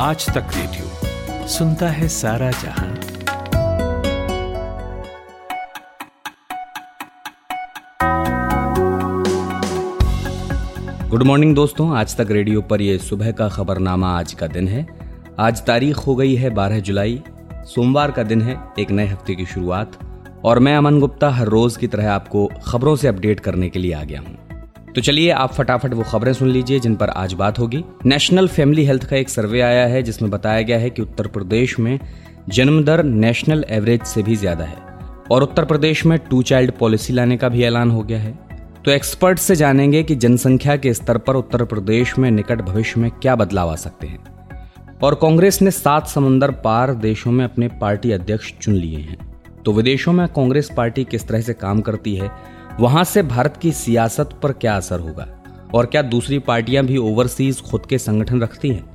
आज तक रेडियो सुनता है सारा जहाँ। गुड मॉर्निंग दोस्तों, आज तक रेडियो पर यह सुबह का खबरनामा आज का दिन है। आज तारीख हो गई है 12 जुलाई, सोमवार का दिन है, एक नए हफ़्ते की शुरुआत। और मैं अमन गुप्ता हर रोज की तरह आपको खबरों से अपडेट करने के लिए आ गया हूँ। तो चलिए आप फटाफट वो खबरें सुन लीजिए जिन पर आज बात होगी। नेशनल फैमिली हेल्थ का एक सर्वे आया है, जिसमें बताया गया है कि उत्तर प्रदेश में जन्म दर नेशनल एवरेज से भी ज़्यादा है और उत्तर प्रदेश में टू चाइल्ड पॉलिसी लाने का भी ऐलान हो गया है। तो एक्सपर्ट से जानेंगे कि जनसंख्या के स्तर पर उत्तर प्रदेश में निकट भविष्य में क्या बदलाव आ सकते हैं। और कांग्रेस ने सात समुंदर पार देशों में अपने पार्टी अध्यक्ष चुन लिए हैं। तो विदेशों में कांग्रेस पार्टी किस तरह से काम करती है वहाँ से भारत की सियासत पर क्या असर होगा? और क्या दूसरी पार्टियाँ भी ओवरसीज खुद के संगठन रखती हैं?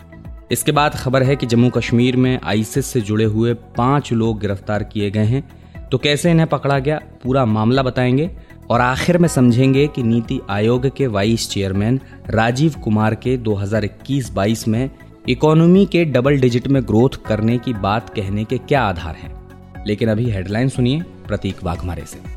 इसके बाद खबर है कि जम्मू कश्मीर में आईसिस से जुड़े हुए पाँच लोग गिरफ़्तार किए गए हैं। तो कैसे इन्हें पकड़ा गया? पूरा मामला बताएँगे। और आखिर में समझेंगे कि नीति आयोग के वाइस चेयरमैन राजीव कुमार के 2021-22 में इकोनॉमी के डबल डिजिट में ग्रोथ करने की बात कहने के क्या आधार हैं। लेकिन अभी हेडलाइन सुनिए प्रतीक वाघमारे से।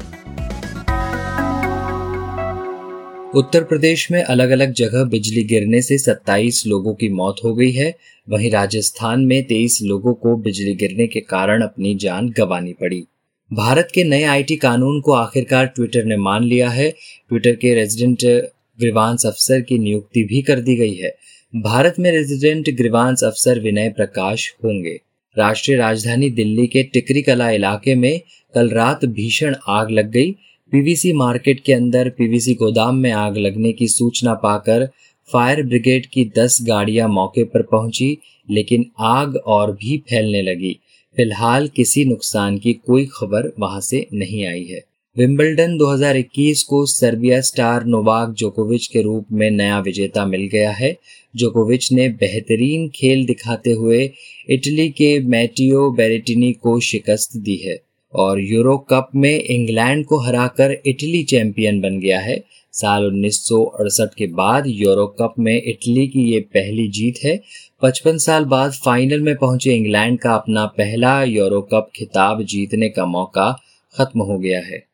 उत्तर प्रदेश में अलग अलग जगह बिजली गिरने से 27 लोगों की मौत हो गई है। वहीं राजस्थान में 23 लोगों को बिजली गिरने के कारण अपनी जान गंवानी पड़ी। भारत के नए आईटी कानून को आखिरकार ट्विटर ने मान लिया है। ट्विटर के रेजिडेंट ग्रीवांस अफसर की नियुक्ति भी कर दी गई है। भारत में रेजिडेंट ग्रीवांस अफसर विनय प्रकाश होंगे। राष्ट्रीय राजधानी दिल्ली के टिकरी कला इलाके में कल रात भीषण आग लग गई। पीवीसी मार्केट के अंदर पीवीसी गोदाम में आग लगने की सूचना पाकर फायर ब्रिगेड की दस गाड़ियाँ मौके पर पहुँची, लेकिन आग और भी फैलने लगी। फ़िलहाल किसी नुकसान की कोई खबर वहाँ से नहीं आई है। विंबलडन 2021 को सर्बिया स्टार नोवाक जोकोविच के रूप में नया विजेता मिल गया है। जोकोविच ने बेहतरीन खेल दिखाते हुए इटली के मैटियो बेरेटिनी को शिकस्त दी है। और यूरो कप में इंग्लैंड को हराकर इटली चैंपियन बन गया है। साल उन्नीस सौ अड़सठ के बाद यूरो कप में इटली की ये पहली जीत है। 55 साल बाद फाइनल में पहुँचे इंग्लैंड का अपना पहला यूरो कप खिताब जीतने का मौका खत्म हो गया है।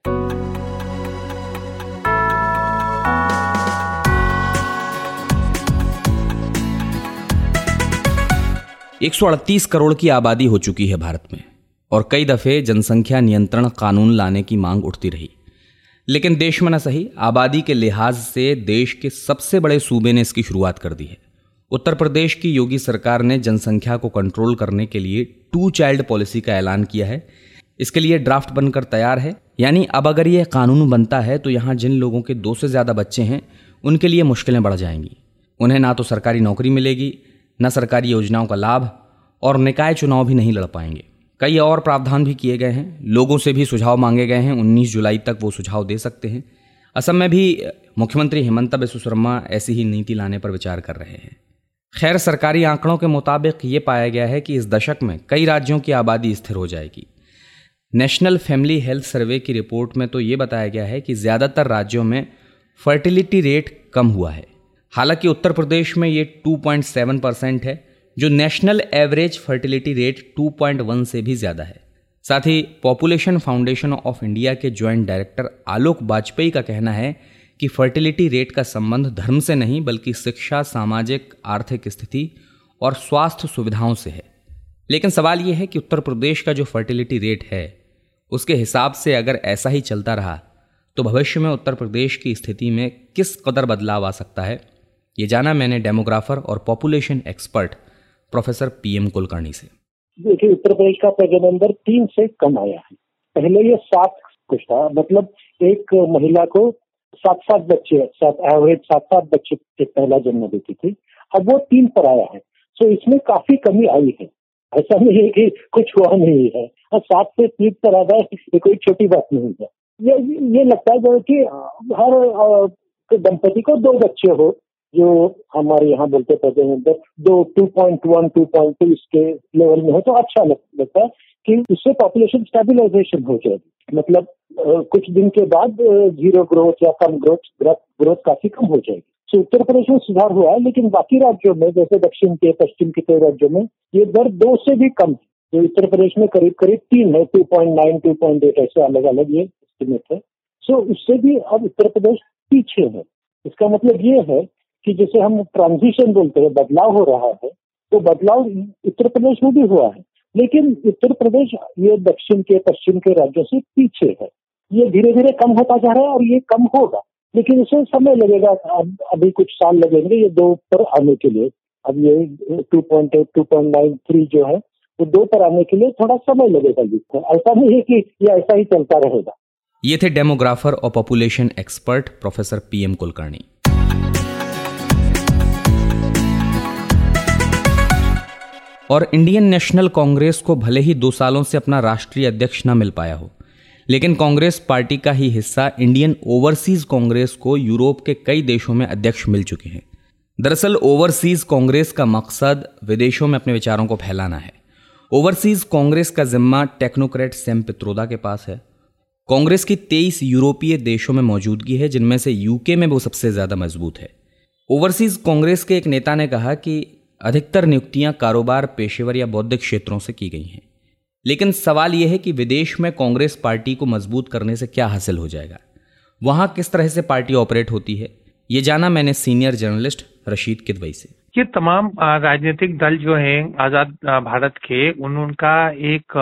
एक सौ अड़तीस करोड़ की आबादी हो चुकी है भारत में। और कई दफ़े जनसंख्या नियंत्रण कानून लाने की मांग उठती रही। लेकिन देश में न सही, आबादी के लिहाज से देश के सबसे बड़े सूबे ने इसकी शुरुआत कर दी है। उत्तर प्रदेश की योगी सरकार ने जनसंख्या को कंट्रोल करने के लिए टू चाइल्ड पॉलिसी का ऐलान किया है। इसके लिए ड्राफ्ट बनकर तैयार है। यानी अब अगर यह कानून बनता है तो यहाँ जिन लोगों के दो से ज़्यादा बच्चे हैं, उनके लिए मुश्किलें बढ़ जाएँगी। उन्हें ना तो सरकारी नौकरी मिलेगी, न सरकारी योजनाओं का लाभ, और निकाय चुनाव भी नहीं लड़ पाएँगे। कई और प्रावधान भी किए गए हैं। लोगों से भी सुझाव मांगे गए हैं। 19 जुलाई तक वो सुझाव दे सकते हैं। असम में भी मुख्यमंत्री हेमंत बिस्व शर्मा ऐसी ही नीति लाने पर विचार कर रहे हैं। खैर, सरकारी आंकड़ों के मुताबिक ये पाया गया है कि इस दशक में कई राज्यों की आबादी स्थिर हो जाएगी। नेशनल फैमिली हेल्थ सर्वे की रिपोर्ट में तो ये बताया गया है कि ज़्यादातर राज्यों में फर्टिलिटी रेट कम हुआ है। हालाँकि उत्तर प्रदेश में ये 2.7 परसेंट है। जो नेशनल एवरेज फर्टिलिटी रेट 2.1 से भी ज़्यादा है। साथ ही पॉपुलेशन फाउंडेशन ऑफ़ इंडिया के ज्वाइंट डायरेक्टर आलोक वाजपेयी का कहना है कि फर्टिलिटी रेट का संबंध धर्म से नहीं, बल्कि शिक्षा, सामाजिक, आर्थिक स्थिति और स्वास्थ्य सुविधाओं से है। लेकिन सवाल यह है कि उत्तर प्रदेश का जो फर्टिलिटी रेट है, उसके हिसाब से अगर ऐसा ही चलता रहा तो भविष्य में उत्तर प्रदेश की स्थिति में किस कदर बदलाव आ सकता है? ये जाना मैंने डेमोग्राफर और population expert professor PM Kulkarni से। देखिए, उत्तर प्रदेश का प्रेजेंट नंबर तीन से कम आया है। पहले ये सात कुछ था मतलब एक महिला को सात सात बच्चे, सात एवरेज सात सात बच्चे के पहला जन्म देती थी। अब वो तीन पर आया है। सो इसमें काफ़ी कमी आई है। ऐसा नहीं है कि कुछ हुआ नहीं है। और सात से तीन पर आ जाए ये कोई छोटी बात नहीं है। ये ये लगता है कि हर दंपति को दो बच्चे हो। जो हमारे यहाँ बोलते पौधे हैं, दो two point one two point two इसके लेवल में हो तो अच्छा लगता है कि इससे पॉपुलेशन स्टेबिलाईजेशन हो जाएगी। मतलब कुछ दिन के बाद ज़ीरो ग्रोथ या कम ग्रोथ ग्रोथ काफ़ी कम हो जाएगी। तो उत्तर प्रदेश में सुधार हुआ है, लेकिन बाकी राज्यों में, जैसे दक्षिण के, पश्चिम के कई राज्यों में, ये दर दो से भी कम है। तो उत्तर प्रदेश में करीब करीब तीन है two point nine two point eight ऐसे अलग अलग ये एस्टिमेट है। सो उससे भी अब उत्तर प्रदेश पीछे है। इसका मतलब ये है कि जैसे हम ट्रांजिशन बोलते हैं, बदलाव हो रहा है तो बदलाव उत्तर प्रदेश में भी हुआ है। लेकिन उत्तर प्रदेश ये दक्षिण के, पश्चिम के राज्यों से पीछे है। ये धीरे धीरे कम होता जा रहा है और ये कम होगा। लेकिन इसे समय लगेगा, अब, अभी कुछ साल लगेंगे, ये दो पर आने के लिए। अब ये two point eight two point nine three जो है, वो दो पर आने के लिए थोड़ा समय लगेगा जिसको ऐसा नहीं है कि ये ऐसा ही चलता रहेगा। ये थे डेमोग्राफर और population expert professor PM Kulkarni. और इंडियन नेशनल कांग्रेस को भले ही दो सालों से अपना राष्ट्रीय अध्यक्ष न मिल पाया हो, लेकिन कांग्रेस पार्टी का ही हिस्सा इंडियन ओवरसीज कांग्रेस को यूरोप के कई देशों में अध्यक्ष मिल चुके हैं। दरअसल ओवरसीज कांग्रेस का मकसद विदेशों में अपने विचारों को फैलाना है। ओवरसीज कांग्रेस का जिम्मा टेक्नोक्रेट सेम पित्रोदा के पास है। कांग्रेस की तेईस यूरोपीय देशों में मौजूदगी है, जिनमें से यूके में वो सबसे ज़्यादा मज़बूत है। ओवरसीज कांग्रेस के एक नेता ने कहा कि अधिकतर नियुक्तियाँ कारोबार, पेशेवर या बौद्धिक क्षेत्रों से की गई हैं। लेकिन सवाल यह है कि विदेश में कांग्रेस पार्टी को मज़बूत करने से क्या हासिल हो जाएगा? वहाँ किस तरह से पार्टी ऑपरेट होती है? ये जाना मैंने सीनियर जर्नलिस्ट रशीद किदवई से। ये तमाम राजनीतिक दल जो हैं, आज़ाद भारत के, उन, उनका एक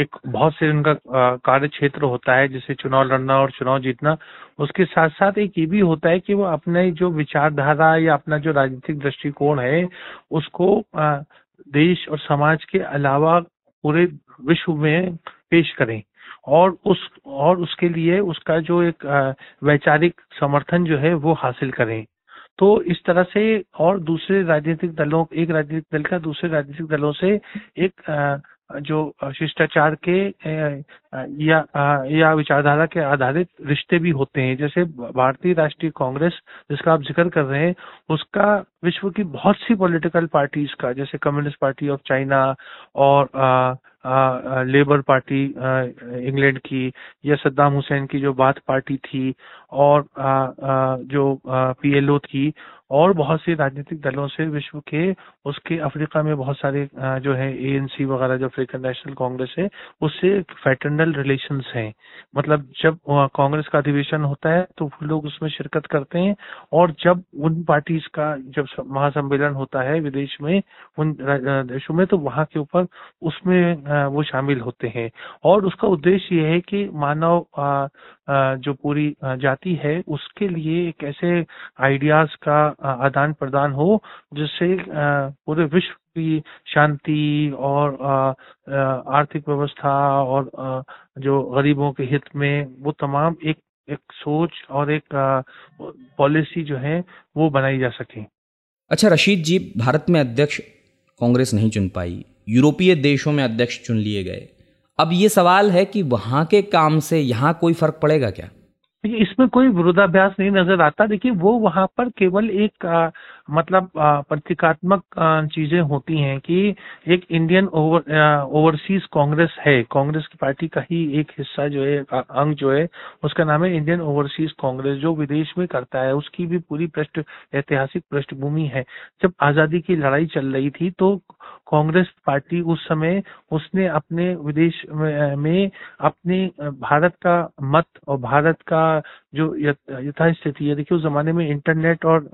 एक बहुत से उनका कार्य क्षेत्र होता है, जैसे चुनाव लड़ना और चुनाव जीतना। उसके साथ साथ एक ये भी होता है कि वो अपने जो विचारधारा या अपना जो राजनीतिक दृष्टिकोण है, उसको देश और समाज के अलावा पूरे विश्व में पेश करें। और उस, और उसके लिए उसका जो एक वैचारिक समर्थन जो है, वो हासिल करें। तो इस तरह से और दूसरे राजनीतिक दलों, एक राजनीतिक दल का दूसरे राजनीतिक दलों से एक जो शिष्टाचार के या या विचारधारा के आधारित रिश्ते भी होते हैं। जैसे भारतीय राष्ट्रीय कांग्रेस जिसका आप ज़िक्र कर रहे हैं उसका विश्व की बहुत सी पॉलिटिकल पार्टीज़ का जैसे कम्युनिस्ट पार्टी ऑफ़ चाइना और आ, आ, लेबर पार्टी इंग्लैंड की या सद्दाम हुसैन की जो बात पार्टी थी और आ, जो पीएलओ थी और बहुत से राजनीतिक दलों से विश्व के उसके अफ्रीका में बहुत सारे जो है एएनसी वगैरह जो अफ्रीकन नेशनल कांग्रेस है उससे फेटर्नल रिलेशन हैं। मतलब जब कांग्रेस का अधिवेशन होता है तो लोग उसमें शिरकत करते हैं और जब उन पार्टीज़ का, जब महासम्मेलन होता है विदेश में, उन देशों में तो वहाँ के ऊपर उसमें वो शामिल होते हैं। और उसका उद्देश्य यह है कि मानव जो पूरी जाति है, उसके लिए एक ऐसे आइडियाज़ का आदान प्रदान हो, जिससे पूरे विश्व की शांति और आर्थिक व्यवस्था और जो गरीबों के हित में वो तमाम एक एक सोच और एक पॉलिसी जो है, वो बनाई जा सके। अच्छा रशीद जी, भारत में अध्यक्ष कांग्रेस नहीं चुन पाई, यूरोपीय देशों में अध्यक्ष चुन लिए गए। अब ये सवाल है कि वहाँ के काम से यहाँ कोई फ़र्क पड़ेगा क्या? इसमें कोई विरोधाभ्यास नहीं नज़र आता। देखिए, वो वहाँ पर केवल एक मतलब प्रतीकात्मक चीज़ें होती हैं कि एक इंडियन ओवर ओवरसीज कांग्रेस है। कांग्रेस की पार्टी का ही एक हिस्सा जो है अंग जो है, उसका नाम है इंडियन ओवरसीज कांग्रेस, जो विदेश में करता है। उसकी भी पूरी पृष्ठ, ऐतिहासिक पृष्ठभूमि है। जब आज़ादी की लड़ाई चल रही थी तो कांग्रेस पार्टी उस समय, उसने अपने विदेश में अपने भारत का मत और भारत का जो यथा स्थिति है देखिए उस जमाने में इंटरनेट और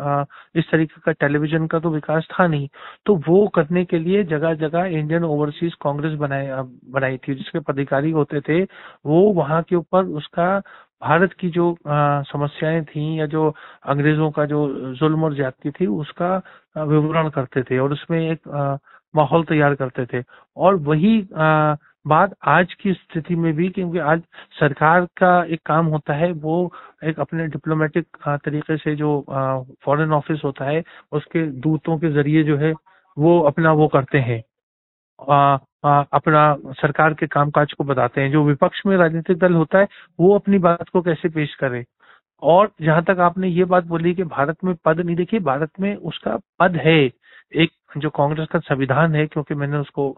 इस तरीके का टेलीविज़न का तो विकास था नहीं तो वो करने के लिए जगह जगह इंडियन ओवरसीज कांग्रेस बनाए बनाई थी जिसके पदाधिकारी होते थे वो वहाँ के ऊपर उसका भारत की जो समस्याएँ थी या जो अंग्रेज़ों का जो जुल्म और ज्यादती थी उसका विवरण करते थे और उसमें एक माहौल तैयार करते थे। और वही आ, बात आज की स्थिति में भी, क्योंकि आज सरकार का एक काम होता है, वो एक अपने डिप्लोमेटिक तरीके से जो फॉरेन ऑफ़िस होता है, उसके दूतों के ज़रिए जो है, वो अपना वो करते हैं। अपना सरकार के कामकाज को बताते हैं। जो विपक्ष में राजनीतिक दल होता है, वो अपनी बात को कैसे पेश करे? और जहाँ तक आपने ये बात बोली कि भारत में पद नहीं, देखिए, भारत में उसका पद है। एक जो कांग्रेस का संविधान है क्योंकि मैंने उसको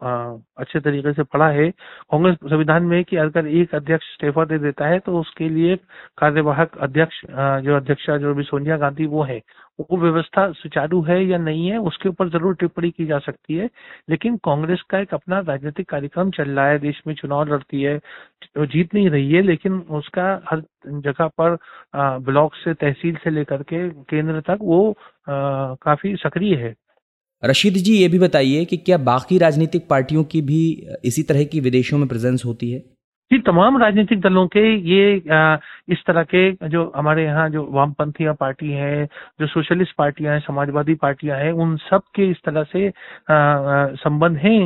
अच्छे तरीके से पढ़ा है कांग्रेस संविधान में कि अगर एक अध्यक्ष इस्तीफा दे देता है तो उसके लिए कार्यवाहक अध्यक्ष जो अध्यक्षा जो भी सोनिया गांधी वो है। वो व्यवस्था सुचारू है या नहीं है उसके ऊपर ज़रूर टिप्पणी की जा सकती है लेकिन कांग्रेस का एक अपना राजनीतिक कार्यक्रम चल रहा है देश में चुनाव लड़ती है वो जीत नहीं रही है लेकिन उसका हर जगह पर ब्लॉक से तहसील से लेकर के केंद्र तक वो आ, काफ़ी सक्रिय है। रशीद जी, ये भी बताइए कि क्या बाकी राजनीतिक पार्टियों की भी इसी तरह की विदेशों में प्रेजेंस होती है? जी तमाम राजनीतिक दलों के ये आ, इस तरह के जो हमारे यहाँ जो वामपंथी पार्टी है जो सोशलिस्ट पार्टियाँ हैं समाजवादी पार्टियाँ हैं उन सब के इस तरह से संबंध हैं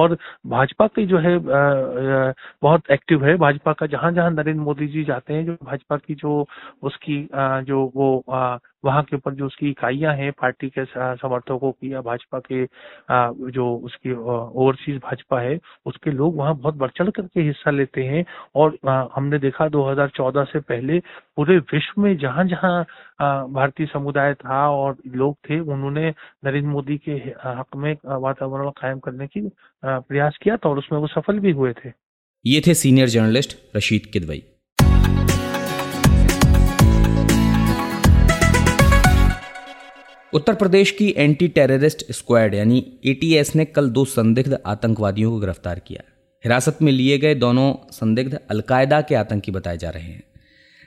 और भाजपा की जो है आ, बहुत एक्टिव है। भाजपा का जहाँ जहाँ नरेंद्र मोदी जी जाते हैं जो भाजपा की जो उसकी आ, जो वो वहाँ के ऊपर जो उसकी इकाइयाँ हैं पार्टी के समर्थकों की या भाजपा के जो उसकी ओवरसीज भाजपा है उसके लोग वहाँ बहुत बढ़ चढ़ करके हिस्सा लेते हैं। और हमने देखा 2014 से पहले पूरे विश्व में जहाँ जहाँ भारतीय समुदाय था और लोग थे, उन्होंने नरेंद्र मोदी के हक में वातावरण कायम करने की प्रयास किया था और उसमें वो सफल भी हुए थे। ये थे सीनियर जर्नलिस्ट रशीद किदवई। उत्तर प्रदेश की एंटी टेररिस्ट स्क्वाड यानी एटीएस ने कल दो संदिग्ध आतंकवादियों को गिरफ़्तार किया। हिरासत में लिए गए दोनों संदिग्ध अलकायदा के आतंकी बताए जा रहे हैं।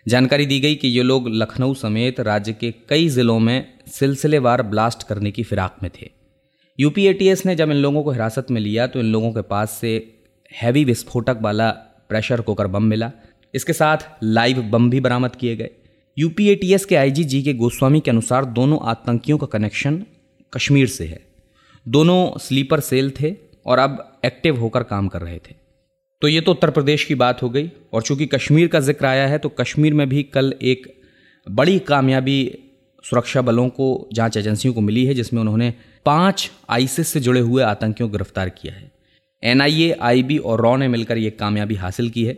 जानकारी दी गई कि ये लोग लखनऊ समेत राज्य के कई जिलों में सिलसिलेवार ब्लास्ट करने की फिराक में थे। यूपी एटीएस ने जब इन लोगों को हिरासत में लिया तो इन लोगों के पास से हैवी विस्फोटक वाला प्रेशर कुकर बम मिला। इसके साथ लाइव बम भी बरामद किए गए। यूपीएटीएस के आईजी जी के गोस्वामी के अनुसार दोनों आतंकियों का कनेक्शन कश्मीर से है। दोनों स्लीपर सेल थे। और अब एक्टिव होकर काम कर रहे थे। तो ये तो उत्तर प्रदेश की बात हो गई और चूँकि कश्मीर का ज़िक्र आया है तो कश्मीर में भी कल एक बड़ी कामयाबी सुरक्षा बलों को जाँच एजेंसियों को मिली है जिसमें उन्होंने पाँच आईसिस से जुड़े हुए आतंकियों को गिरफ़्तार किया है। एनआईए, आईबी और रॉ ने मिलकर यह कामयाबी हासिल की है।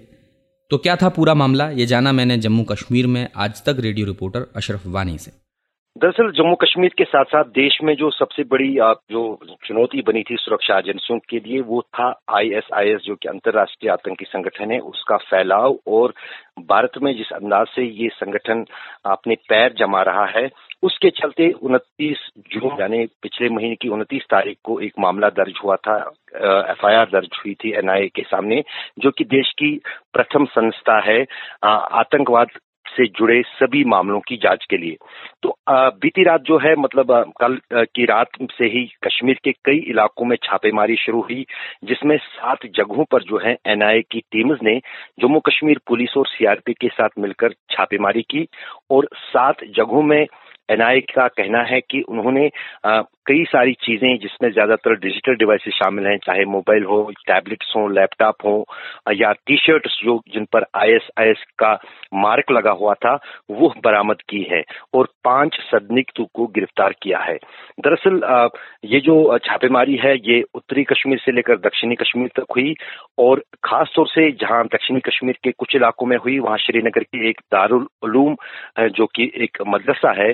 तो क्या था पूरा मामला? ये जाना मैंने जम्मू कश्मीर में आज तक रेडियो रिपोर्टर अशरफ वानी से। दरअसल जम्मू कश्मीर के साथ साथ देश में जो सबसे बड़ी जो चुनौती बनी थी सुरक्षा एजेंसियों के लिए, वो था आईएसआईएस जो कि अंतर्राष्ट्रीय आतंकी संगठन है, उसका फैलाव और भारत में जिस अंदाज से ये संगठन अपने पैर जमा रहा है, उसके चलते उनतीस जून, यानी पिछले महीने की उनतीस तारीख को एक मामला दर्ज हुआ था एफआईआर दर्ज हुई थी एनआईए के सामने, जो कि देश की प्रथम संस्था है आतंकवाद से जुड़े सभी मामलों की जाँच के लिए। तो बीती रात जो है मतलब कल की रात से ही कश्मीर के कई इलाकों में छापेमारी शुरू हुई, जिसमें सात जगहों पर जो है एनआईए की टीम्स ने जम्मू कश्मीर पुलिस और सीआरपी के साथ मिलकर छापेमारी की और सात जगहों में एनआईए का कहना है कि उन्होंने कई सारी चीज़ें जिसमें ज़्यादातर डिजिटल डिवाइसेस शामिल हैं, चाहे मोबाइल हो टैबलेट्स हो लैपटॉप हो, या टी शर्ट्स जो जिन पर आईएसआईएस का मार्क लगा हुआ था, वो बरामद की है और पाँच संदिग्ध को गिरफ़्तार किया है। दरअसल ये जो छापेमारी है, ये उत्तरी कश्मीर से लेकर दक्षिणी कश्मीर तक हुई और खासतौर से जहाँ दक्षिणी कश्मीर के कुछ इलाकों में हुई, वहाँ श्रीनगर की एक दारुल जो कि एक मदरसा है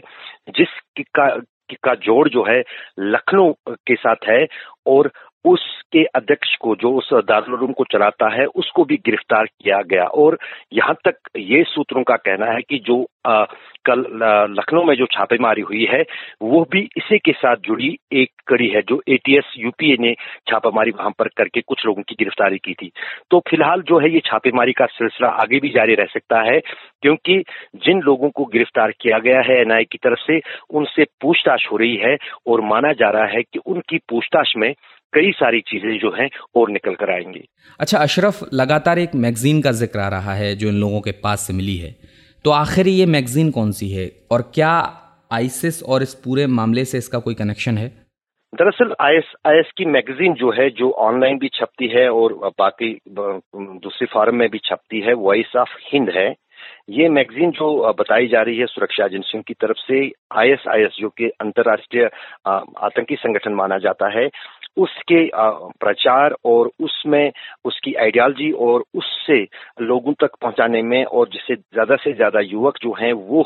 जिसका का जोड़ जो है लखनऊ के साथ है और उसके अध्यक्ष को जो उस दारुल को चलाता है उसको भी गिरफ़्तार किया गया। और यहाँ तक ये सूत्रों का कहना है कि जो आ, कल लखनऊ में जो छापेमारी हुई है वो भी इसी के साथ जुड़ी एक कड़ी है जो एटीएस यूपीए ने छापेमारी वहाँ पर करके कुछ लोगों की गिरफ्तारी की थी। तो फ़िलहाल जो है ये छापेमारी का सिलसिला आगे भी जारी रह सकता है क्योंकि जिन लोगों को गिरफ़्तार किया गया है एनआई की तरफ़ से उनसे पूछताछ हो रही है और माना जा रहा है कि उनकी पूछताछ में कई सारी चीज़ें जो हैं और निकल कर आएँगी। अच्छा अशरफ लगातार एक मैगजीन का ज़िक्र आ रहा है जो इन लोगों के पास से मिली है। तो आखिर ये मैगजीन कौन सी है और क्या आईसिस और इस पूरे मामले से इसका कोई कनेक्शन है? दरअसल आईएसआईएस की मैगजीन जो है जो ऑनलाइन भी छपती है और बाकी दूसरी फॉर्म में भी छपती है वॉइस ऑफ़ हिंद है। ये मैगजीन जो बताई जा रही है सुरक्षा एजेंसियों की तरफ़ से आईएसआईएस जो कि अंतर्राष्ट्रीय आतंकी संगठन माना जाता है उसके प्रचार और उसमें उसकी आइडियोलॉजी और उससे लोगों तक पहुँचाने में और जिससे ज़्यादा से ज़्यादा युवक जो हैं वो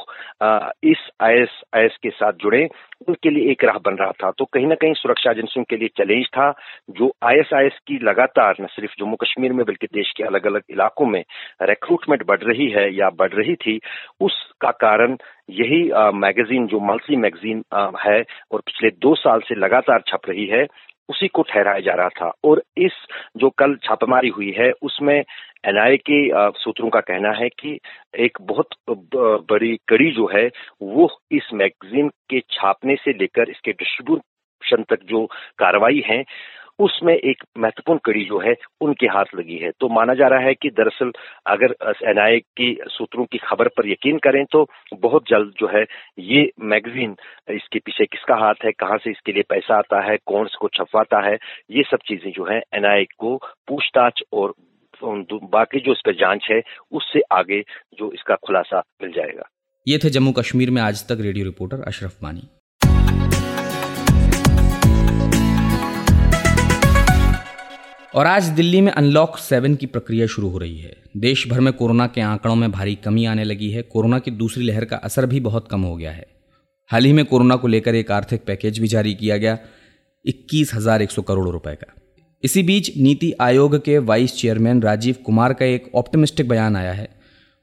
इस आईएसआईएस के साथ जुड़े, उनके लिए एक राह बन रहा था। तो कहीं ना कहीं सुरक्षा एजेंसियों के लिए चैलेंज था, जो आईएसआईएस की लगातार न सिर्फ़ जम्मू कश्मीर में बल्कि देश के अलग अलग इलाकों में रिक्रूटमेंट बढ़ रही है या बढ़ रही थी, उसका कारण यही मैगजीन जो मंथली मैगजीन है और पिछले दो साल से लगातार छप रही है उसी को ठहराया जा रहा था। और इस जो कल छापेमारी हुई है, उसमें एनआईए के सूत्रों का कहना है कि एक बहुत बड़ी कड़ी जो है, वो इस मैगजीन के छापने से लेकर इसके डिस्ट्रीब्यूशन तक जो कार्रवाई है उसमें एक महत्वपूर्ण कड़ी जो है, उनके हाथ लगी है। तो माना जा रहा है कि दरअसल अगर एनआईए की सूत्रों की खबर पर यकीन करें तो बहुत जल्द जो है, ये मैगजीन इसके पीछे किसका हाथ है, कहाँ से इसके लिए पैसा आता है, कौन इसको छपवाता है, ये सब चीज़ें जो है एनआईए को पूछताछ और बाकी जो इस पर जाँच है, उससे आगे जो इसका खुलासा मिल जाएगा। ये थे जम्मू कश्मीर में आज तक रेडियो रिपोर्टर अशरफ मानी। और आज दिल्ली में अनलॉक सेवन की प्रक्रिया शुरू हो रही है। देश भर में कोरोना के आंकड़ों में भारी कमी आने लगी है। कोरोना की दूसरी लहर का असर भी बहुत कम हो गया है। हाल ही में कोरोना को लेकर एक आर्थिक पैकेज भी जारी किया गया, इक्कीस हज़ार एक सौ करोड़ रुपए का। इसी बीच नीति आयोग के वाइस चेयरमैन राजीव कुमार का एक ऑप्टिमिस्टिक बयान आया है।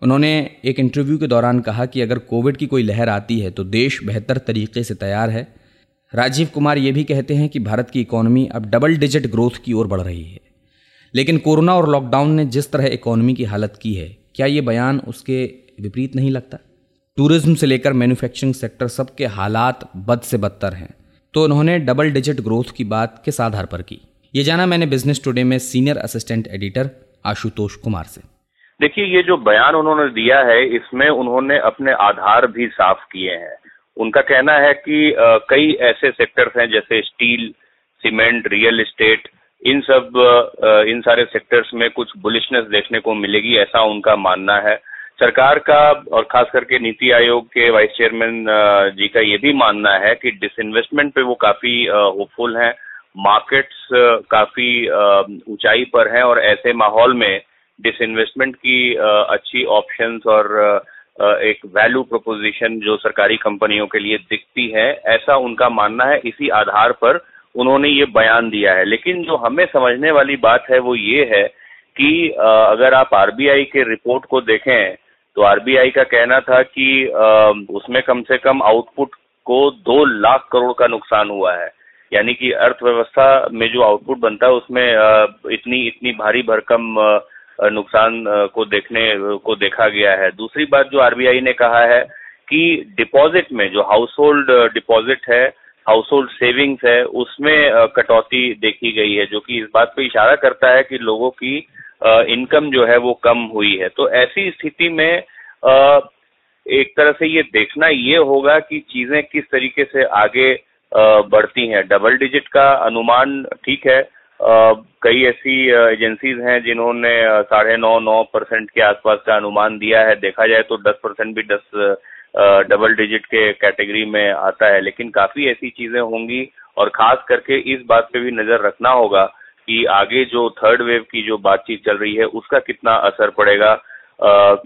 उन्होंने एक इंटरव्यू के दौरान कहा कि अगर कोविड की कोई लहर आती है तो देश बेहतर तरीके से तैयार है। राजीव कुमार ये भी कहते हैं कि भारत की इकोनॉमी अब डबल डिजिट ग्रोथ की ओर बढ़ रही है। लेकिन कोरोना और लॉकडाउन ने जिस तरह इकोनॉमी की हालत की है, क्या ये बयान उसके विपरीत नहीं लगता? टूरिज़्म से लेकर मैन्युफैक्चरिंग सेक्टर सबके हालात बद से बदतर हैं। तो उन्होंने डबल डिजिट ग्रोथ की बात किस आधार पर की? ये जाना मैंने बिज़नेस टुडे में senior assistant editor Ashutosh Kumar से। देखिए, ये जो बयान उन्होंने दिया है, इसमें उन्होंने अपने आधार भी साफ़ किए हैं। उनका कहना है कि कई ऐसे सेक्टर्स हैं, जैसे स्टील सीमेंट रियल एस्टेट इन सब इन सारे सेक्टर्स में कुछ बुलिशनेस देखने को मिलेगी, ऐसा उनका मानना है। सरकार का और खास करके नीति आयोग के वाइस चेयरमैन जी का ये भी मानना है कि डिसइन्वेस्टमेंट पे वो काफ़ी होपफुल हैं। मार्केट्स काफ़ी ऊंचाई पर हैं और ऐसे माहौल में डिसइन्वेस्टमेंट की अच्छी ऑप्शंस और एक वैल्यू प्रोपोजिशन जो सरकारी कंपनियों के लिए दिखती है, ऐसा उनका मानना है। इसी आधार पर उन्होंने ये बयान दिया है। लेकिन जो हमें समझने वाली बात है वो ये है कि अगर आप आरबीआई के रिपोर्ट को देखें तो आरबीआई का कहना था कि उसमें कम से कम आउटपुट को दो लाख करोड़ का नुकसान हुआ है। यानी कि अर्थव्यवस्था में जो आउटपुट बनता है, उसमें इतनी इतनी भारी भरकम नुकसान को देखने को देखा गया है। दूसरी बात जो आरबीआई ने कहा है कि डिपॉजिट में जो हाउस होल्ड डिपॉजिट है हाउस होल्ड सेविंग्स है, उसमें कटौती देखी गई है, जो कि इस बात पे इशारा करता है कि लोगों की इनकम जो है वो कम हुई है। तो ऐसी स्थिति में एक तरह से ये देखना ये होगा कि चीज़ें किस तरीके से आगे बढ़ती हैं। डबल डिजिट का अनुमान ठीक है कई ऐसी एजेंसीज हैं जिन्होंने साढ़े नौ नौ परसेंट के आसपास का अनुमान दिया है। देखा जाए तो दस परसेंट भी दस डबल डिजिट के कैटेगरी में आता है। लेकिन काफ़ी ऐसी चीज़ें होंगी और खास करके इस बात पे भी नज़र रखना होगा कि आगे जो थर्ड वेव की जो बातचीत चल रही है, उसका कितना असर पड़ेगा।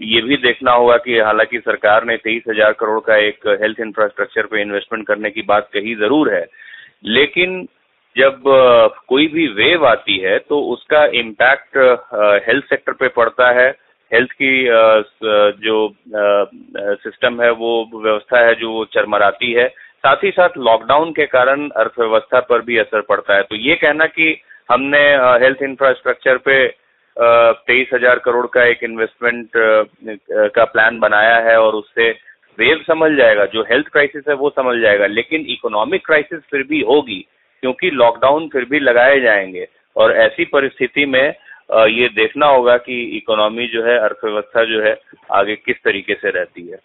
ये भी देखना होगा कि हालाँकि सरकार ने तेईस हज़ार करोड़ का एक हेल्थ इंफ्रास्ट्रक्चर पे इन्वेस्टमेंट करने की बात कही ज़रूर है। लेकिन जब कोई भी वेव आती है तो उसका इम्पैक्ट हेल्थ सेक्टर पे पड़ता है। हेल्थ की जो सिस्टम है, वो व्यवस्था है जो चरमराती है। साथ ही साथ लॉकडाउन के कारण अर्थव्यवस्था पर भी असर पड़ता है। तो ये कहना कि हमने हेल्थ इंफ्रास्ट्रक्चर पे तेईस हज़ार करोड़ का एक इन्वेस्टमेंट का प्लान बनाया है और उससे वेव समझ जाएगा। जो हेल्थ क्राइसिस है, वो समझ जाएगा। लेकिन इकोनॉमिक क्राइसिस फिर भी होगी। क्योंकि लॉकडाउन फिर भी लगाए जाएँगे। और ऐसी परिस्थिति में ये देखना होगा कि इकोनॉमी जो है अर्थव्यवस्था जो है आगे किस तरीके से रहती है।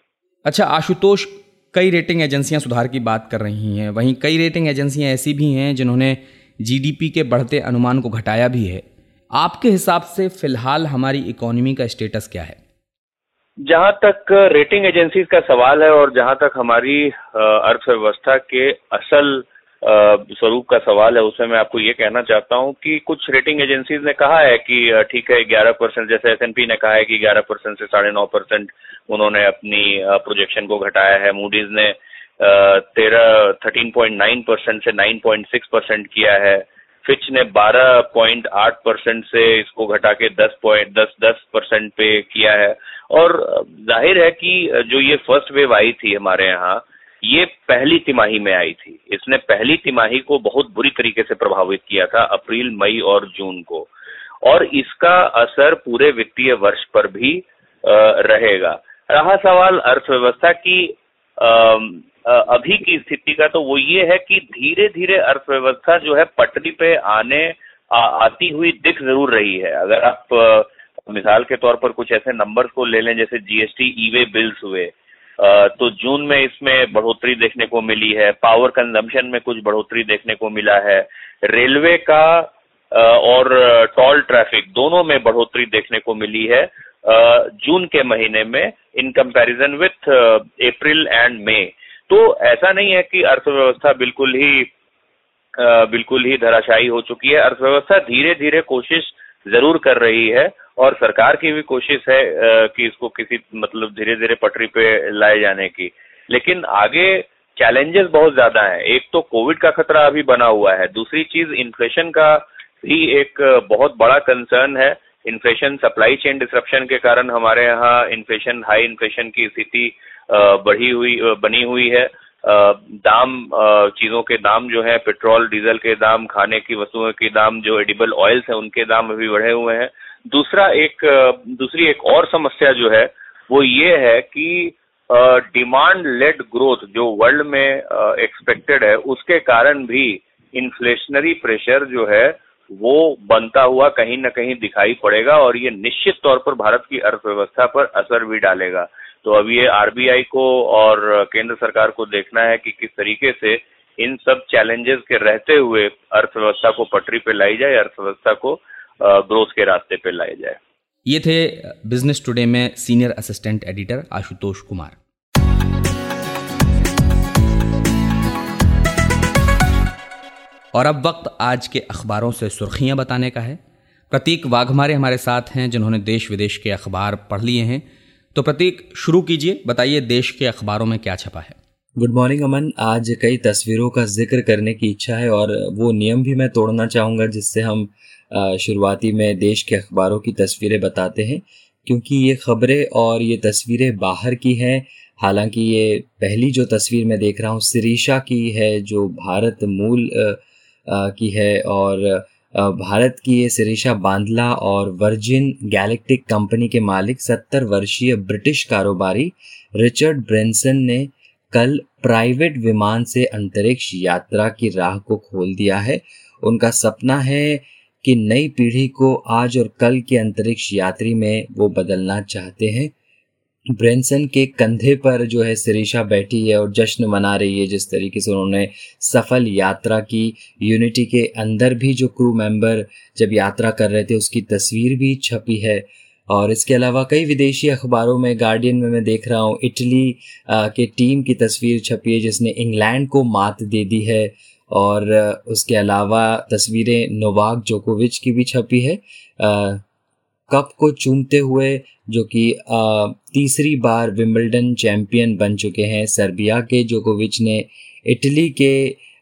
अच्छा आशुतोष कई रेटिंग एजेंसियाँ सुधार की बात कर रही हैं। वहीं कई रेटिंग एजेंसियाँ ऐसी भी हैं जिन्होंने जीडीपी के बढ़ते अनुमान को घटाया भी है। आपके हिसाब से फ़िलहाल हमारी इकोनॉमी का स्टेटस क्या है? जहाँ तक रेटिंग एजेंसीज का सवाल है और जहाँ तक हमारी अर्थव्यवस्था के असल स्वरूप का सवाल है, उसमें मैं आपको ये कहना चाहता हूँ कि कुछ रेटिंग एजेंसीज ने कहा है कि ठीक है, ग्यारह परसेंट, जैसे एसएनपी ने कहा है कि ग्यारह परसेंट से साढ़े नौ परसेंट उन्होंने अपनी प्रोजेक्शन को घटाया है। मूडीज ने तेरह थर्टीन पॉइंट नाइन परसेंट से नाइन पॉइंट सिक्स परसेंट किया है। फिच ने 12.8 परसेंट से इसको घटा के 10 पॉइंट दस दस परसेंट पे किया है। और ज़ाहिर है कि जो ये फ़र्स्ट वेव आई थी हमारे यहाँ ये पहली तिमाही में आई थी। इसने पहली तिमाही को बहुत बुरी तरीके से प्रभावित किया था अप्रैल मई और जून को। और इसका असर पूरे वित्तीय वर्ष पर भी रहेगा। रहा सवाल अर्थव्यवस्था की अभी की स्थिति का तो वो ये है कि धीरे धीरे अर्थव्यवस्था जो है पटरी पे आने आ, आती हुई दिख ज़रूर रही है। अगर आप मिसाल के तौर पर कुछ ऐसे नंबर्स को ले लें जैसे जीएसटी ई वे बिल्स हुए तो जून में इसमें बढ़ोतरी देखने को मिली है पावर कंजम्पशन में कुछ बढ़ोतरी देखने को मिला है रेलवे का और टोल ट्रैफ़िक दोनों में बढ़ोतरी देखने को मिली है जून के महीने में in comparison with April and May तो ऐसा नहीं है कि अर्थव्यवस्था बिल्कुल ही बिल्कुल ही धराशायी हो चुकी है, अर्थव्यवस्था धीरे धीरे कोशिश ज़रूर कर रही है और सरकार की भी कोशिश है कि इसको किसी मतलब धीरे धीरे पटरी पे लाए जाने की। लेकिन आगे चैलेंजेस बहुत ज़्यादा हैं। एक तो कोविड का खतरा अभी बना हुआ है। दूसरी चीज़ इन्फ्लेशन का भी एक बहुत बड़ा कंसर्न है। इन्फ्लेशन सप्लाई चेन डिस्ट्रप्शन के कारण हमारे यहाँ इन्फ्लेशन हाई इन्फ्लेशन की स्थिति बढ़ी हुई बनी हुई है। दाम चीज़ों के दाम जो है, पेट्रोल, डीजल के दाम, खाने की वस्तुओं के दाम, जो एडिबल ऑयल्स हैं, उनके दाम अभी बढ़े हुए हैं। दूसरा एक, दूसरी एक और समस्या जो है, वो ये है कि डिमांड लेड ग्रोथ जो वर्ल्ड में एक्सपेक्टेड है, उसके कारण भी इन्फ्लेशनरी प्रेशर जो है, वो बनता हुआ कहीं ना कहीं दिखाई पड़ेगा और ये निश्चित तौर पर भारत की अर्थव्यवस्था पर असर भी डालेगा। तो अब ये आरबीआई को और केंद्र सरकार को देखना है कि किस तरीके से इन सब चैलेंजेस के रहते हुए अर्थव्यवस्था को पटरी पे लाई जाए, अर्थव्यवस्था को ग्रोथ के रास्ते पर लाई जाए। ये थे बिज़नेस टुडे में senior assistant editor Ashutosh Kumar. और अब वक्त आज के अखबारों से सुर्खियाँ बताने का है। प्रतीक वाघमारे हमारे साथ हैं, जिन्होंने देश विदेश के अखबार पढ़ लिए हैं। तो प्रतीक, शुरू कीजिए, बताइए देश के अखबारों में क्या छपा है। गुड मॉर्निंग अमन आज कई तस्वीरों का ज़िक्र करने की इच्छा है और वो नियम भी मैं तोड़ना चाहूँगा, जिससे हम शुरुआती में देश के अखबारों की तस्वीरें बताते हैं। क्योंकि ये खबरें और ये तस्वीरें बाहर की हैं। हालाँकि ये पहली जो तस्वीर मैं देख रहा हूँ, सिरीशा की है, जो भारत मूल की है और भारत की ये सिरिशा बांदला और वर्जिन गैलेक्टिक कंपनी के मालिक 70 वर्षीय ब्रिटिश कारोबारी, रिचर्ड ब्रेंसन ने कल प्राइवेट विमान से अंतरिक्ष यात्रा की राह को खोल दिया है। उनका सपना है कि नई पीढ़ी को आज और कल के अंतरिक्ष यात्री में वो बदलना चाहते हैं। ब्रेंसन के कंधे पर जो है सिरीशा बैठी है और जश्न मना रही है, जिस तरीके से उन्होंने सफल यात्रा की। यूनिटी के अंदर भी जो क्रू मेंबर जब यात्रा कर रहे थे, उसकी तस्वीर भी छपी है। और इसके अलावा कई विदेशी अखबारों में गार्डियन में मैं देख रहा हूँ इटली के टीम की तस्वीर छपी है जिसने इंग्लैंड को मात दे दी है और उसके अलावा तस्वीरें नोवाक जोकोविच की भी छपी है। कप को चूमते हुए, जो कि तीसरी बार विम्बल्डन चैम्पियन बन चुके हैं सर्बिया के जोकोविच ने इटली के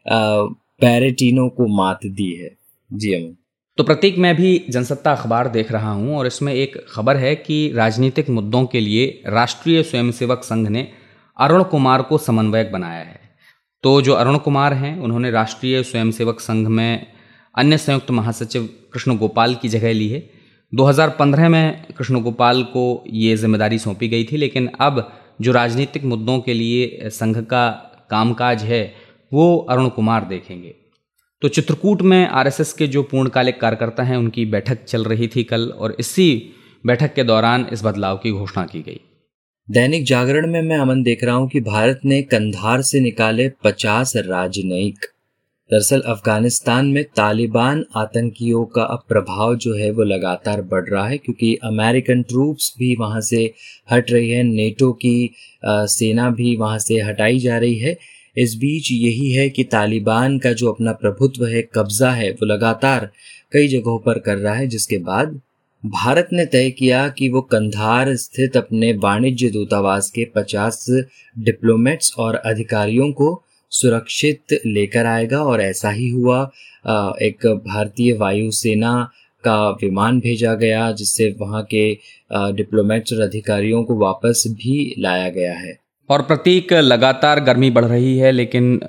पैरेटिनो को मात दी है। जी अमन। तो प्रतीक, मैं भी जनसत्ता अखबार देख रहा हूँ और इसमें एक खबर है कि राजनीतिक मुद्दों के लिए राष्ट्रीय स्वयंसेवक संघ ने अरुण कुमार को समन्वयक बनाया है। तो जो अरुण कुमार हैं, उन्होंने राष्ट्रीय स्वयंसेवक संघ में अन्य संयुक्त महासचिव कृष्ण गोपाल की जगह ली है। 2015 में कृष्ण गोपाल को ये ज़िम्मेदारी सौंपी गई थी, लेकिन अब जो राजनीतिक मुद्दों के लिए संघ का कामकाज है, वो अरुण कुमार देखेंगे। तो चित्रकूट में आरएसएस के जो पूर्णकालिक कार्यकर्ता हैं, उनकी बैठक चल रही थी कल और इसी बैठक के दौरान इस बदलाव की घोषणा की गई। दैनिक जागरण में मैं अमन देख रहा हूँ कि भारत ने कंधार से निकाले 50 राजनयिक। दरअसल अफ़गानिस्तान में तालिबान आतंकियों का अब प्रभाव जो है वो लगातार बढ़ रहा है, क्योंकि अमेरिकन ट्रूप्स भी वहाँ से हट रही है, नेटो की सेना भी वहाँ से हटाई जा रही है। इस बीच यही है कि तालिबान का जो अपना प्रभुत्व है, कब्जा है, वो लगातार कई जगहों पर कर रहा है, जिसके बाद भारत ने तय किया कि वो कंधार स्थित अपने वाणिज्य दूतावास के 50 डिप्लोमेट्स और अधिकारियों को सुरक्षित लेकर आएगा और ऐसा ही हुआ। एक भारतीय वायुसेना का विमान भेजा गया, जिससे वहाँ के डिप्लोमेट्स और अधिकारियों को वापस भी लाया गया है। और प्रतीक लगातार गर्मी बढ़ रही है, लेकिन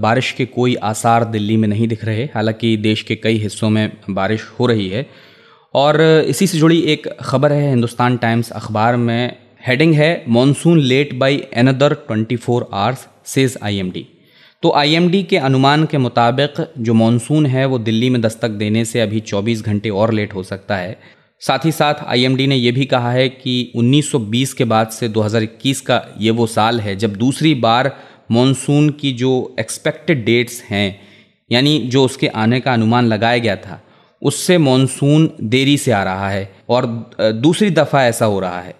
बारिश के कोई आसार दिल्ली में नहीं दिख रहे। हालाँकि देश के कई हिस्सों में बारिश हो रही है। और इसी से जुड़ी एक खबर है, हिंदुस्तान टाइम्स अखबार में हेडिंग है, monsoon late by another 24 four hours, says IMD. तो आईएमडी के अनुमान के मुताबिक जो मानसून है, वो दिल्ली में दस्तक देने से अभी 24 घंटे और लेट हो सकता है। साथ ही साथ आईएमडी ने यह भी कहा है कि 1920 के बाद से 2021 का ये वो साल है जब दूसरी बार मानसून की जो एक्सपेक्टेड डेट्स हैं, यानी जो उसके आने का अनुमान लगाया गया था, उससे मानसून देरी से आ रहा है और दूसरी दफ़ा ऐसा हो रहा है।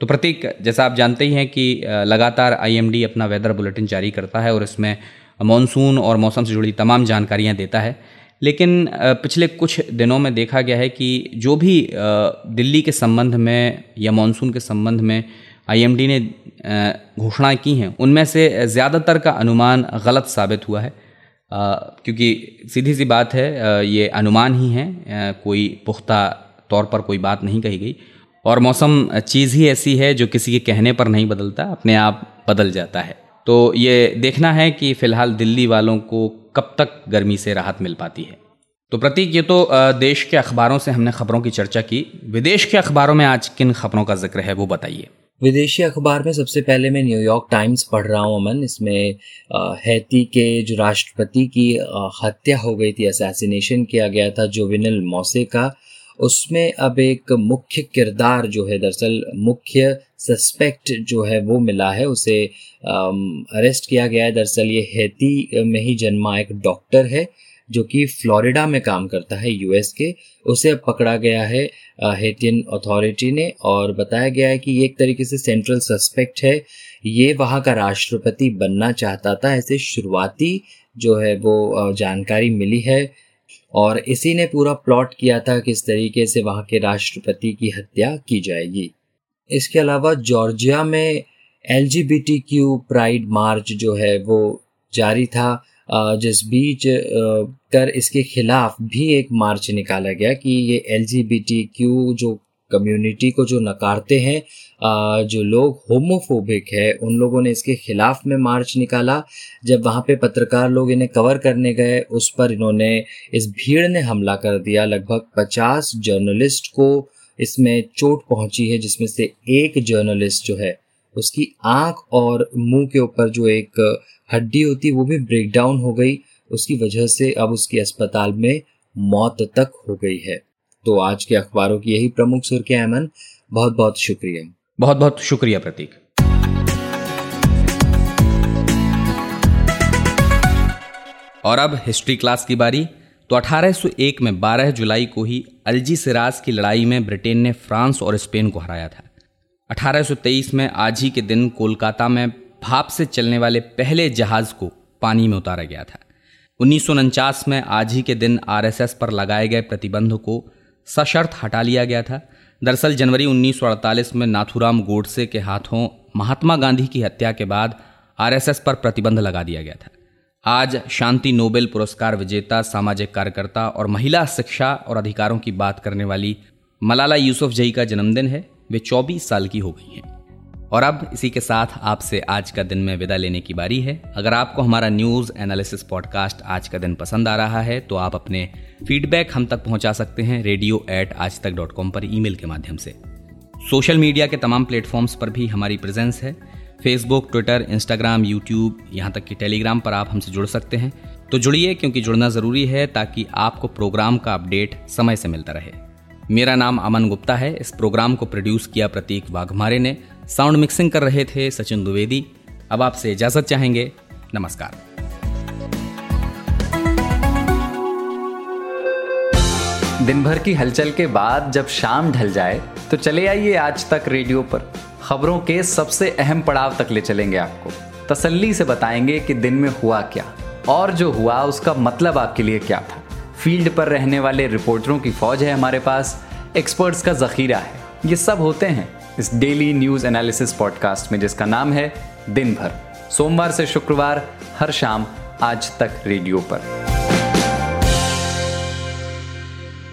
तो प्रतीक, जैसा आप जानते ही हैं कि लगातार आईएमडी अपना वेदर बुलेटिन जारी करता है और इसमें मानसून और मौसम से जुड़ी तमाम जानकारियाँ देता है। लेकिन पिछले कुछ दिनों में देखा गया है कि जो भी दिल्ली के संबंध में या मानसून के संबंध में आईएमडी ने घोषणाएँ की हैं, उनमें से ज़्यादातर का अनुमान गलत साबित हुआ है। क्योंकि सीधी सी बात है ये अनुमान ही है कोई पुख्ता तौर पर कोई बात नहीं कही गई। और मौसम चीज़ ही ऐसी है जो किसी के कहने पर नहीं बदलता, अपने आप बदल जाता है। तो ये देखना है कि फ़िलहाल दिल्ली वालों को कब तक गर्मी से राहत मिल पाती है? तो प्रतीक, ये तो देश के अखबारों से हमने खबरों की चर्चा की। विदेश के अखबारों में आज किन खबरों का ज़िक्र है, वो बताइए। विदेशी अखबार में सबसे पहले मैं न्यूयॉर्क टाइम्स पढ़ रहा हूँ, अमन। इसमें हैती के जो राष्ट्रपति की हत्या हो गई थी, असैसिनेशन किया गया था, जोविनल मौसे का उसमें अब एक मुख्य किरदार जो है, दरअसल मुख्य सस्पेक्ट जो है वो मिला है, उसे अरेस्ट किया गया है। दरअसल ये हैती में ही जन्मा एक डॉक्टर है, जो कि फ्लोरिडा में काम करता है यूएस के। उसे अब पकड़ा गया है हेटियन अथॉरिटी ने और बताया गया है कि ये एक तरीके से सेंट्रल सस्पेक्ट है। ये वहाँ का राष्ट्रपति बनना चाहता था, ऐसे शुरुआती जो है वो जानकारी मिली है और इसी ने पूरा प्लॉट किया था किस तरीके से वहाँ के राष्ट्रपति की हत्या की जाएगी। इसके अलावा जॉर्जिया में एल क्यू प्राइड मार्च जो है वो जारी था जिस बीच कर इसके खिलाफ भी एक मार्च निकाला गया कि ये एल क्यू जो कम्युनिटी को जो नकारते हैं जो लोग होमोफोबिक है, उन लोगों ने इसके खिलाफ में मार्च निकाला। जब वहाँ पे पत्रकार लोग इन्हें कवर करने गए, उस पर इन्होंने इस भीड़ ने हमला कर दिया। लगभग पचास जर्नलिस्ट को इसमें चोट पहुँची है, जिसमें से एक जर्नलिस्ट जो है, उसकी आँख और मुँह के ऊपर जो एक हड्डी होती, वो भी ब्रेक डाउन हो गई। उसकी वजह से अब उसकी अस्पताल में मौत तक हो गई है। तो आज के अखबारों की यही प्रमुख सुर्खियाँ अमन। बहुत बहुत शुक्रिया। बहुत बहुत शुक्रिया प्रतीक। और अब हिस्ट्री क्लास की बारी। तो 1801 में 12 जुलाई को ही अलजी सिराज की लड़ाई में ब्रिटेन ने फ्रांस और स्पेन को हराया था। 1823 में आज ही के दिन कोलकाता में भाप से चलने वाले पहले जहाज़ को पानी में उतारा गया था। उन्नीस सौ उनचास में आज ही के दिन आरएसएस पर लगाए गए प्रतिबंध को सशर्त हटा लिया गया था। दरअसल जनवरी 1948 में नाथुराम गोडसे के हाथों महात्मा गांधी की हत्या के बाद आरएसएस पर प्रतिबंध लगा दिया गया था। आज शांति नोबेल पुरस्कार विजेता, सामाजिक कार्यकर्ता और महिला शिक्षा और अधिकारों की बात करने वाली मलाला यूसुफ जई का जन्मदिन है। वे 24 साल की हो गई हैं। और अब इसी के साथ आपसे आज का दिन में विदा लेने की बारी है। अगर आपको हमारा न्यूज़ एनालिसिस पॉडकास्ट आज का दिन पसंद आ रहा है तो आप अपने फीडबैक हम तक पहुँचा सकते हैं रेडियो एट आज तक डॉट कॉम पर ईमेल के माध्यम से। सोशल मीडिया के तमाम प्लेटफॉर्म्स पर भी हमारी प्रेजेंस है। फेसबुक ट्विटर इंस्टाग्राम यूट्यूब यहाँ तक कि टेलीग्राम पर आप हमसे जुड़ सकते हैं। तो जुड़िए, क्योंकि जुड़ना ज़रूरी है, ताकि आपको प्रोग्राम का अपडेट समय से मिलता रहे। मेरा नाम अमन गुप्ता है। इस प्रोग्राम को प्रोड्यूस किया प्रतीक वाघमारे ने। साउंड मिक्सिंग कर रहे थे सचिन द्विवेदी। अब आपसे इजाज़त चाहेंगे। नमस्कार। दिन भर की हलचल के बाद जब शाम ढल जाए तो चले आइए आज तक रेडियो पर। खबरों के सबसे अहम पड़ाव तक ले चलेंगे आपको। तसल्ली से बताएँगे कि दिन में हुआ क्या, और जो हुआ, उसका मतलब आपके लिए क्या था। फ़ील्ड पर रहने वाले रिपोर्टरों की फौज है हमारे पास, एक्सपर्ट्स का जखीरा है। ये सब होते हैं। इस डेली न्यूज़ एनालिसिस पॉडकास्ट में, जिसका नाम है दिन भर सोमवार से शुक्रवार, हर शाम, आज तक रेडियो पर।